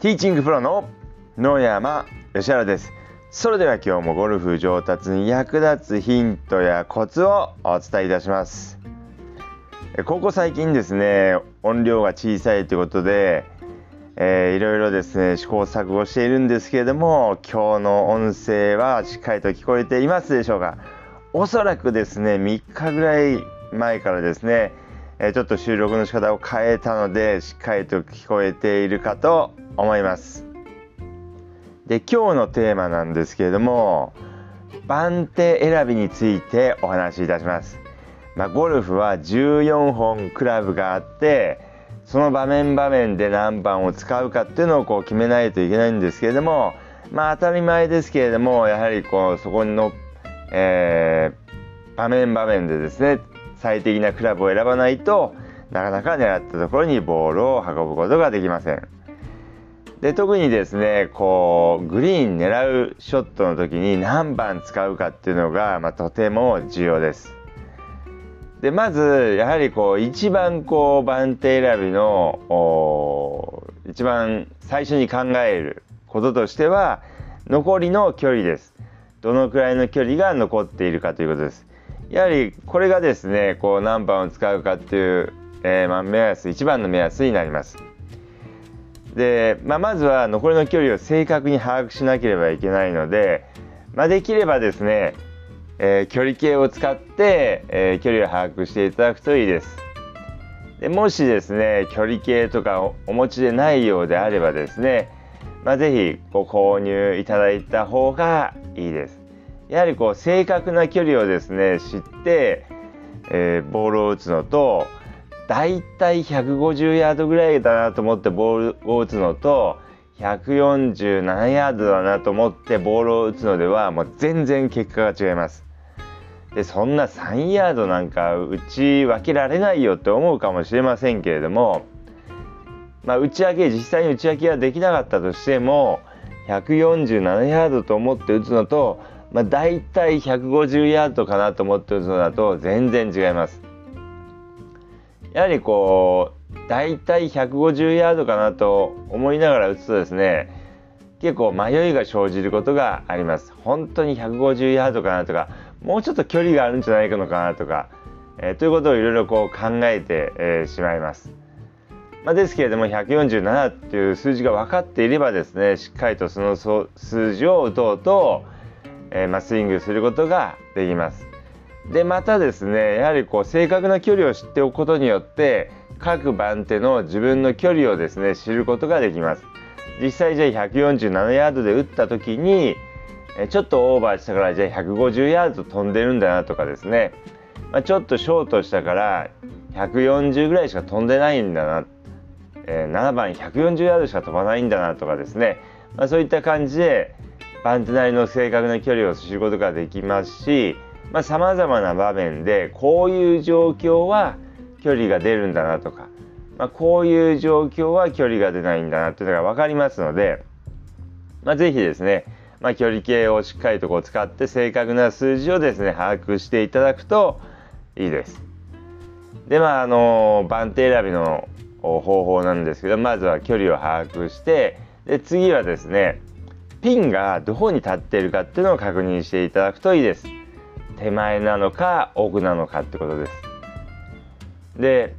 ティーチングプロの野山義原です。それでは今日もゴルフ上達に役立つヒントやコツをお伝えいたします。ここ最近ですね音量が小さいということで、えー、いろいろですね試行錯誤しているんですけれども今日の音声はしっかりと聞こえていますでしょうか。おそらくですね3日ぐらい前からですねちょっと収録の仕方を変えたのでしっかりと聞こえているかと思います。で今日のテーマなんですけれども番手選びについてお話しいたします。まあ、ゴルフは14本クラブがあってその場面場面で何番を使うかっていうのをこう決めないといけないんですけれどもまあ当たり前ですけれどもやはりこうそこの、えー、場面場面でですね最適なクラブを選ばないとなかなか狙ったところにボールを運ぶことができません。で特にですねこうグリーン狙うショットの時に何番使うかっていうのが、まあ、とても重要です。でまずやはりこう一番こう番手選びの一番最初に考えることとしては残りの距離です。どのくらいの距離が残っているかということです。やはりこれがですねこう何番を使うかっていう、えー、まあ、目安一番の目安になります。で、まあ、まずは残りの距離を正確に把握しなければいけないので、まあ、できればですね、えー、距離計を使って、えー、距離を把握していただくといいです。でもしですね距離計とかお持ちでないようであればですね、まあ、ぜひご購入いただいた方がいいです。やはりこう正確な距離をですね知って、えー、ボールを打つのとだいたい150ヤードぐらいだなと思ってボールを打つのと147ヤードだなと思ってボールを打つのではもう全然結果が違います。でそんな3ヤードなんか打ち分けられないよって思うかもしれませんけれども、まあ、打ち上げ実際に打ち上げはできなかったとしても147ヤードと思って打つのとまあ、大体150ヤードかなと思ってるのだと全然違います。やはりこう大体150ヤードかなと思いながら打つとですね結構迷いが生じることがあります。本当に150ヤードかなとかもうちょっと距離があるんじゃないかのかなとか、えー、ということをいろいろこう考えて、えー、しまいます。まあ、ですけれども147っていう数字が分かっていればですねしっかりとその数字を打とうとえー、まあ、スイングすることができます。でまたですねやはりこう正確な距離を知っておくことによって各番手の自分の距離をですね知ることができます。実際じゃあ147ヤードで打った時にちょっとオーバーしたからじゃあ150ヤード飛んでるんだなとかですね、まあ、ちょっとショートしたから140ぐらいしか飛んでないんだな、えー、7番140ヤードしか飛ばないんだなとかですね、まあ、そういった感じで番手なりの正確な距離を知ることができますしさまざ、まな場面でこういう状況は距離が出るんだなとか、まあ、こういう状況は距離が出ないんだなというのが分かりますので、まあ、ぜひですね、まあ、距離計をしっかりとこう使って正確な数字をですね把握していただくといいです。でまああの番手選びの方法なんですけどまずは距離を把握してで次はですねピンがどこに立っているかっていうのを確認していただくといいです。手前なのか奥なのかってことです。で、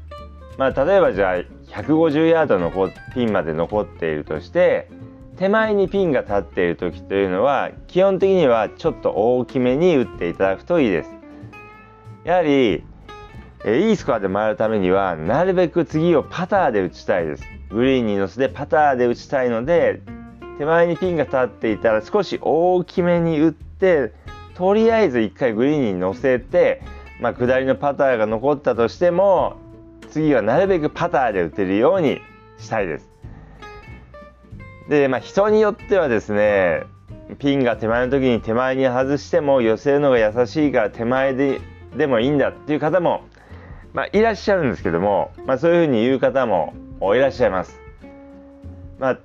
まあ、例えばじゃあ150ヤードのピンまで残っているとして手前にピンが立っている時というのは基本的にはちょっと大きめに打っていただくといいです。やはりえいいスコアで回るためにはなるべく次をパターで打ちたいです。グリーンに乗せてパターで打ちたいので手前にピンが立っていたら少し大きめに打ってとりあえず1回グリーンに乗せて、まあ、下りのパターが残ったとしても次はなるべくパターで打てるようにしたいです。で、まあ、人によってはですねピンが手前の時に手前に外しても寄せるのが優しいから手前ででもいいんだっていう方も、まあ、いらっしゃるんですけども、まあ、そういうふうに言う方もいらっしゃいます。まあ、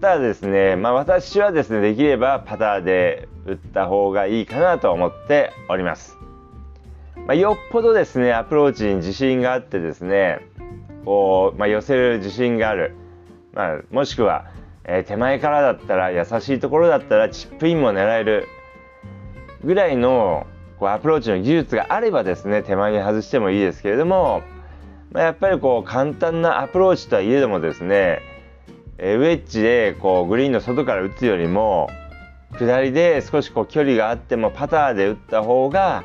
ただですね、まあ、私はですねできればパターで打った方がいいかなと思っております。まあ、よっぽどですねアプローチに自信があってですねこう、まあ、寄せる自信があるまあ、もしくは、えー、手前からだったら優しいところだったらチップインも狙えるぐらいのこうアプローチの技術があればですね手前に外してもいいですけれども、まあ、やっぱりこう簡単なアプローチとはいえどもですねえウェッジでこうグリーンの外から打つよりも下りで少しこう距離があってもパターで打った方が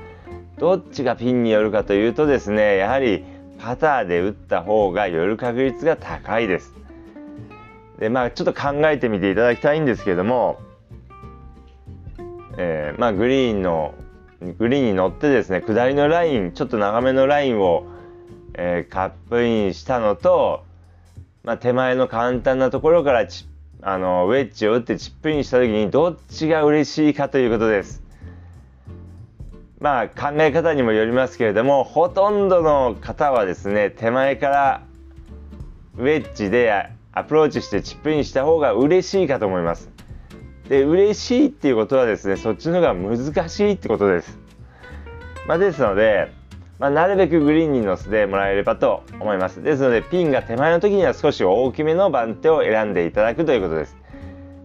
どっちがピンによるかというとですねやはりパターで打った方が寄る確率が高いです。でまあちょっと考えてみていただきたいんですけども、えー、まあグリーンのグリーンに乗ってですね下りのラインちょっと長めのラインを、えー、カップインしたのとまあ、手前の簡単なところからチッあのウェッジを打ってチップインした時にどっちが嬉しいかということです。まあ考え方にもよりますけれどもほとんどの方はですね手前からウェッジでアプローチしてチップインした方が嬉しいかと思います。で嬉しいっていうことはですねそっちの方が難しいってことです。まあ、ですのでまあ、なるべくグリーンに乗せてもらえればと思います。ですので、ピンが手前の時には少し大きめの番手を選んでいただくということです。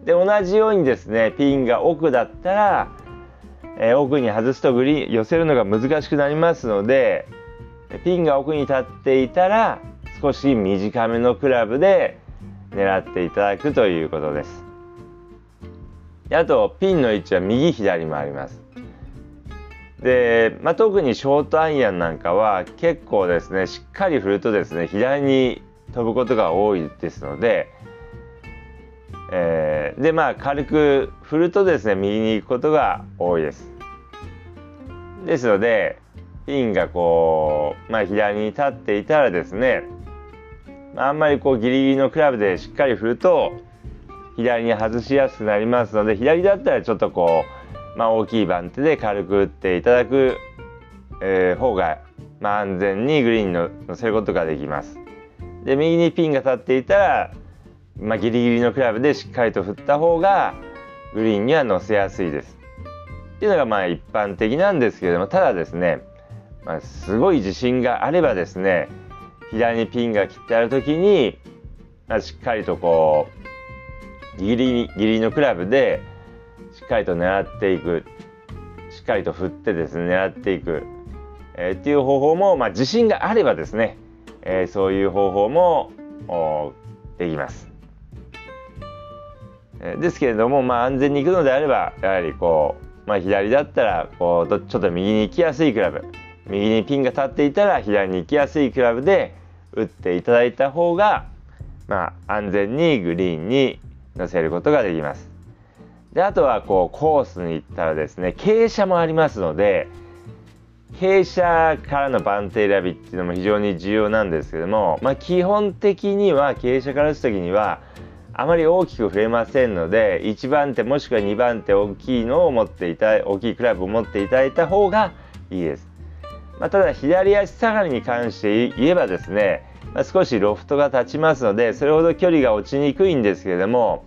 で、同じようにですね、ピンが奥だったら、えー、奥に外すとグリーン寄せるのが難しくなりますので、ピンが奥に立っていたら、少し短めのクラブで狙っていただくということです。であと、ピンの位置は右左もあります。で、まあ、特にショートアイアンなんかは結構ですねしっかり振るとですね左に飛ぶことが多いですので、えー、でまあ軽く振るとですね右に行くことが多いです。ですのでピンがこう、まあ、左に立っていたらですねあんまりこうギリギリのクラブでしっかり振ると左に外しやすくなりますので左だったらちょっとこうまあ、大きい番手で軽く打っていただく、えー、方が、まあ、安全にグリーンに乗せることができます。で右にピンが立っていたら、まあ、ギリギリのクラブでしっかりと振った方がグリーンには乗せやすいです。っていうのがまあ一般的なんですけれどもただですね、まあ、すごい自信があればですね左にピンが切ってある時に、まあ、しっかりとこうギリギリのクラブでしっかりと狙っていくしっかりと振ってですね狙っていく、えー、っていう方法も、まあ、自信があればですね、えー、そういう方法もできます。え、ですけれども、まあ、安全に行くのであればやはりこう、まあ、左だったらこうちょっと右に行きやすいクラブ右にピンが立っていたら左に行きやすいクラブで打っていただいた方が、まあ、安全にグリーンに乗せることができます。であとはこうコースに行ったらですね傾斜もありますので傾斜からの番手選びっていうのも非常に重要なんですけども、まあ、基本的には傾斜から打つ時にはあまり大きく触れませんので1番手もしくは2番手大きいのを持っていた大きいクラブを持っていただいた方がいいです。まあ、ただ左足下がりに関して言えばですね、まあ、少しロフトが立ちますのでそれほど距離が落ちにくいんですけれども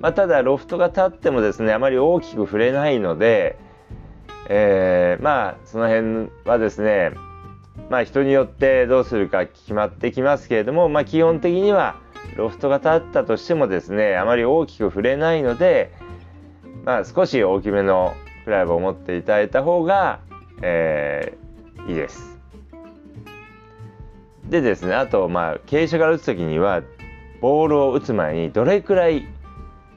まあ、ただロフトが立ってもですねあまり大きく触れないので、えー、まあその辺はですねまあ人によってどうするか決まってきますけれども、まあ、基本的にはロフトが立ったとしてもですねあまり大きく触れないので、まあ、少し大きめのクラブを持っていただいた方が、えー、いいです。でですねあとまあ傾斜から打つ時にはボールを打つ前にどれくらい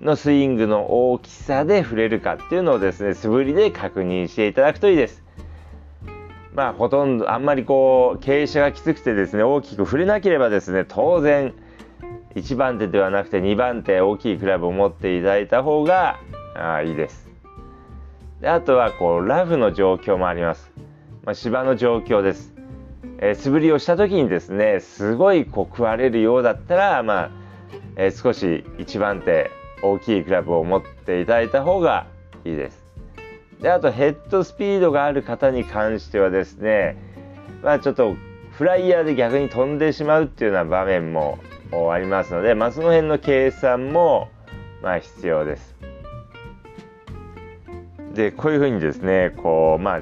のスイングの大きさで触れるかっていうのをですね素振りで確認していただくといいです。まあほとんどあんまりこう傾斜がきつくてですね大きく触れなければですね当然1番手ではなくて2番手大きいクラブを持っていただいた方があいいです。であとはこうラフの状況もあります。まあ、芝の状況です。えー、素振りをした時にですねすごいこう食われるようだったらまあ、えー、少し1番手大きいクラブを持っていただいた方がいいです。であとヘッドスピードがある方に関してはですねまあちょっとフライヤーで逆に飛んでしまうっていうような場面もありますので、まあ、その辺の計算もまあ必要です。でこういうふうにですねこうまあ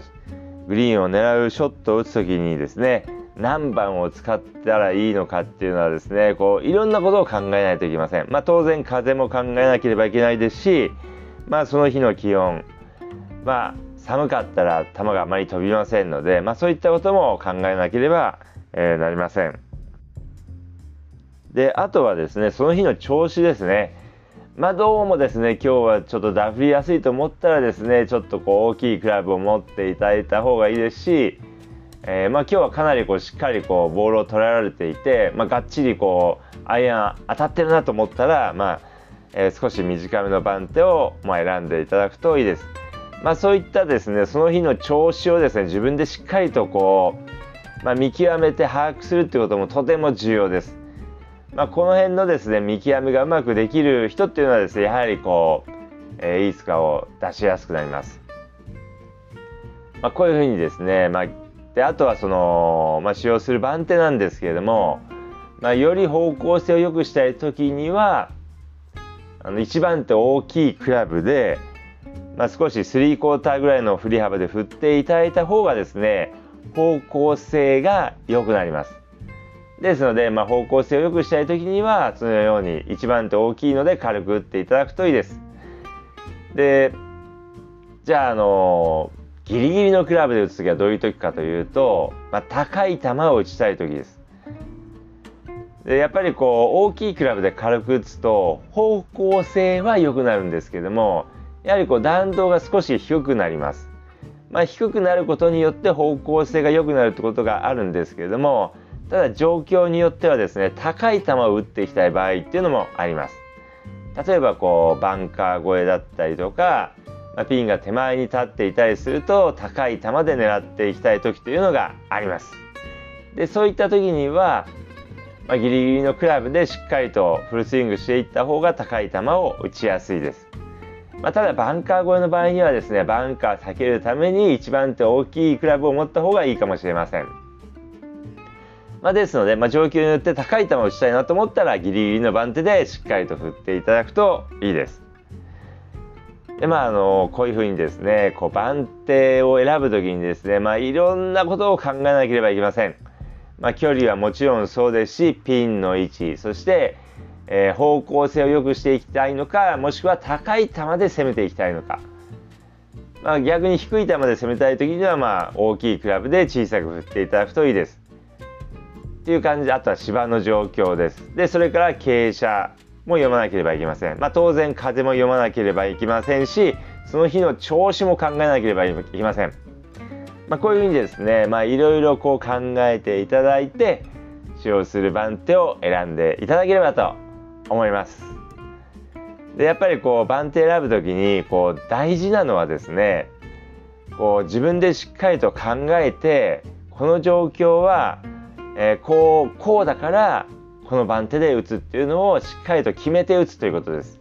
グリーンを狙うショットを打つ時にですね何番を使ったらいいのかっていうのはですねこういろんなことを考えないといけません、まあ、当然風も考えなければいけないですし、まあ、その日の気温、まあ、寒かったら球があまり飛びませんので、まあ、そういったことも考えなければ、えー、なりません。であとはですねその日の調子ですね。まあどうもですね今日はちょっとダフりやすいと思ったらですねちょっとこう大きいクラブを持っていただいた方がいいですしえー、まあ、今日はかなりこうしっかりこうボールを捉えられていて、まあ、がっちりこうアイアン当たってるなと思ったら、まあえー、少し短めの番手を、まあ、選んでいただくといいです。まあ、そういったですねその日の調子をですね自分でしっかりとこう、まあ、見極めて把握するということもとても重要です。まあ、この辺のですね見極めがうまくできる人っていうのはですねやはりこう、えー、いいスカを出しやすくなります。まあ、こういうふうにですね、まあであとはその、まあ、使用する番手なんですけれども、まあ、より方向性を良くしたい時にはあの1番手大きいクラブで、まあ、少し3クォーターぐらいの振り幅で振っていただいた方がですね方向性が良くなります。ですので、まあ、方向性を良くしたい時にはそのように1番手大きいので軽く打っていただくといいです。でじゃあ、あのギリギリのクラブで打つ時はどういう時かというと、まあ、高い球を打ちたい時です。でやっぱりこう大きいクラブで軽く打つと方向性は良くなるんですけどもやはりこう弾道が少し低くなります。まあ、低くなることによって方向性が良くなるってことがあるんですけれどもただ状況によってはですね高い球を打っていきたい場合っていうのもあります。例えばこうバンカー越えだったりとかまあ、ピンが手前に立っていたりすると高い球で狙っていきたい時というのがあります。でそういった時には、まあ、ギリギリのクラブでしっかりとフルスイングしていった方が高い球を打ちやすいです。まあ、ただバンカー越えの場合にはですねバンカー避けるために一番手大きいクラブを持った方がいいかもしれません。まあ、ですので、まあ、状況によって高い球を打ちたいなと思ったらギリギリの番手でしっかりと振っていただくといいです。でまああのこういうふうにですねこう番手を選ぶ時にですねまあいろんなことを考えなければいけません。まあ、距離はもちろんそうですしピンの位置そして、えー、方向性を良くしていきたいのかもしくは高い球で攻めていきたいのか、まあ、逆に低い球で攻めたい時にはまあ大きいクラブで小さく振っていただくといいです。っていう感じであとは芝の状況です。でそれから傾斜も読まなければいけません。まあ、当然風も読まなければいけませんし、その日の調子も考えなければいけません。まあ、こういうふうにですね、まあ、いろいろこう考えていただいて、使用する番手を選んでいただければと思います。でやっぱりこう番手選ぶ時にこう大事なのはですねこう自分でしっかりと考えてこの状況は、えー、こうこうだからこの番手で打つっていうのをしっかりと決めて打つということです。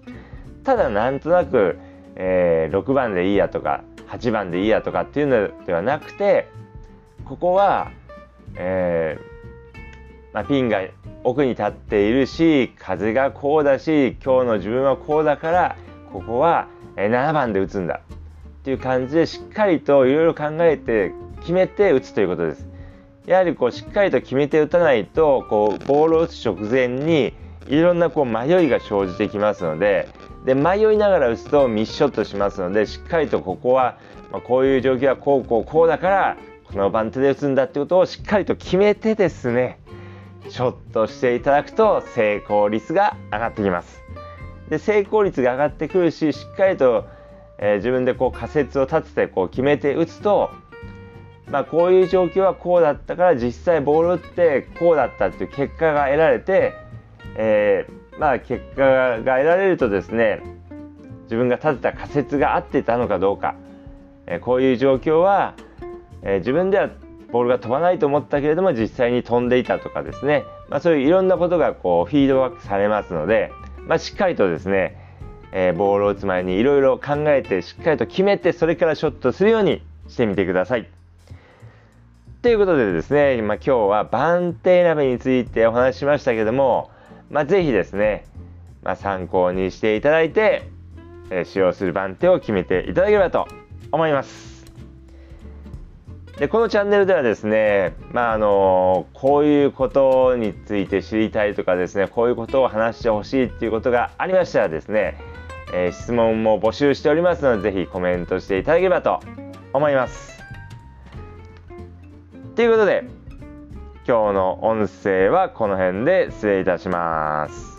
ただなんとなく、えー、6番でいいやとか8番でいいやとかっていうのではなくてここは、えー、まあ、ピンが奥に立っているし風がこうだし今日の自分はこうだからここは7番で打つんだっていう感じでしっかりといろいろ考えて決めて打つということです。やはりこうしっかりと決めて打たないとこうボールを打つ直前にいろんなこう迷いが生じてきますのでで迷いながら打つとミスショットしますのでしっかりとここは、まあ、こういう状況はこうこうこうだからこの番手で打つんだってことをしっかりと決めてですねショットしていただくと成功率が上がってきます。で成功率が上がってくるししっかりと、えー、自分でこう仮説を立ててこう決めて打つとまあ、こういう状況はこうだったから実際ボール打ってこうだったっていう結果が得られて、えー、まあ結果が得られるとですね自分が立てた仮説が合ってたのかどうか、えー、こういう状況は、えー、自分ではボールが飛ばないと思ったけれども実際に飛んでいたとかですね、まあ、そういういろんなことがこうフィードバックされますので、まあ、しっかりとですね、えー、ボールを打つ前にいろいろ考えてしっかりと決めてそれからショットするようにしてみてください。ということでですね、まあ、今日は番手選びについてお話ししましたけども、まあ、ぜひですね、まあ、参考にしていただいて、えー、使用する番手を決めていただければと思います。でこのチャンネルではですね、まあ、あのこういうことについて知りたいとかですねこういうことを話してほしいっていうことがありましたらですね、えー、質問も募集しておりますのでぜひコメントしていただければと思います。ということで今日の音声はこの辺で失礼いたします。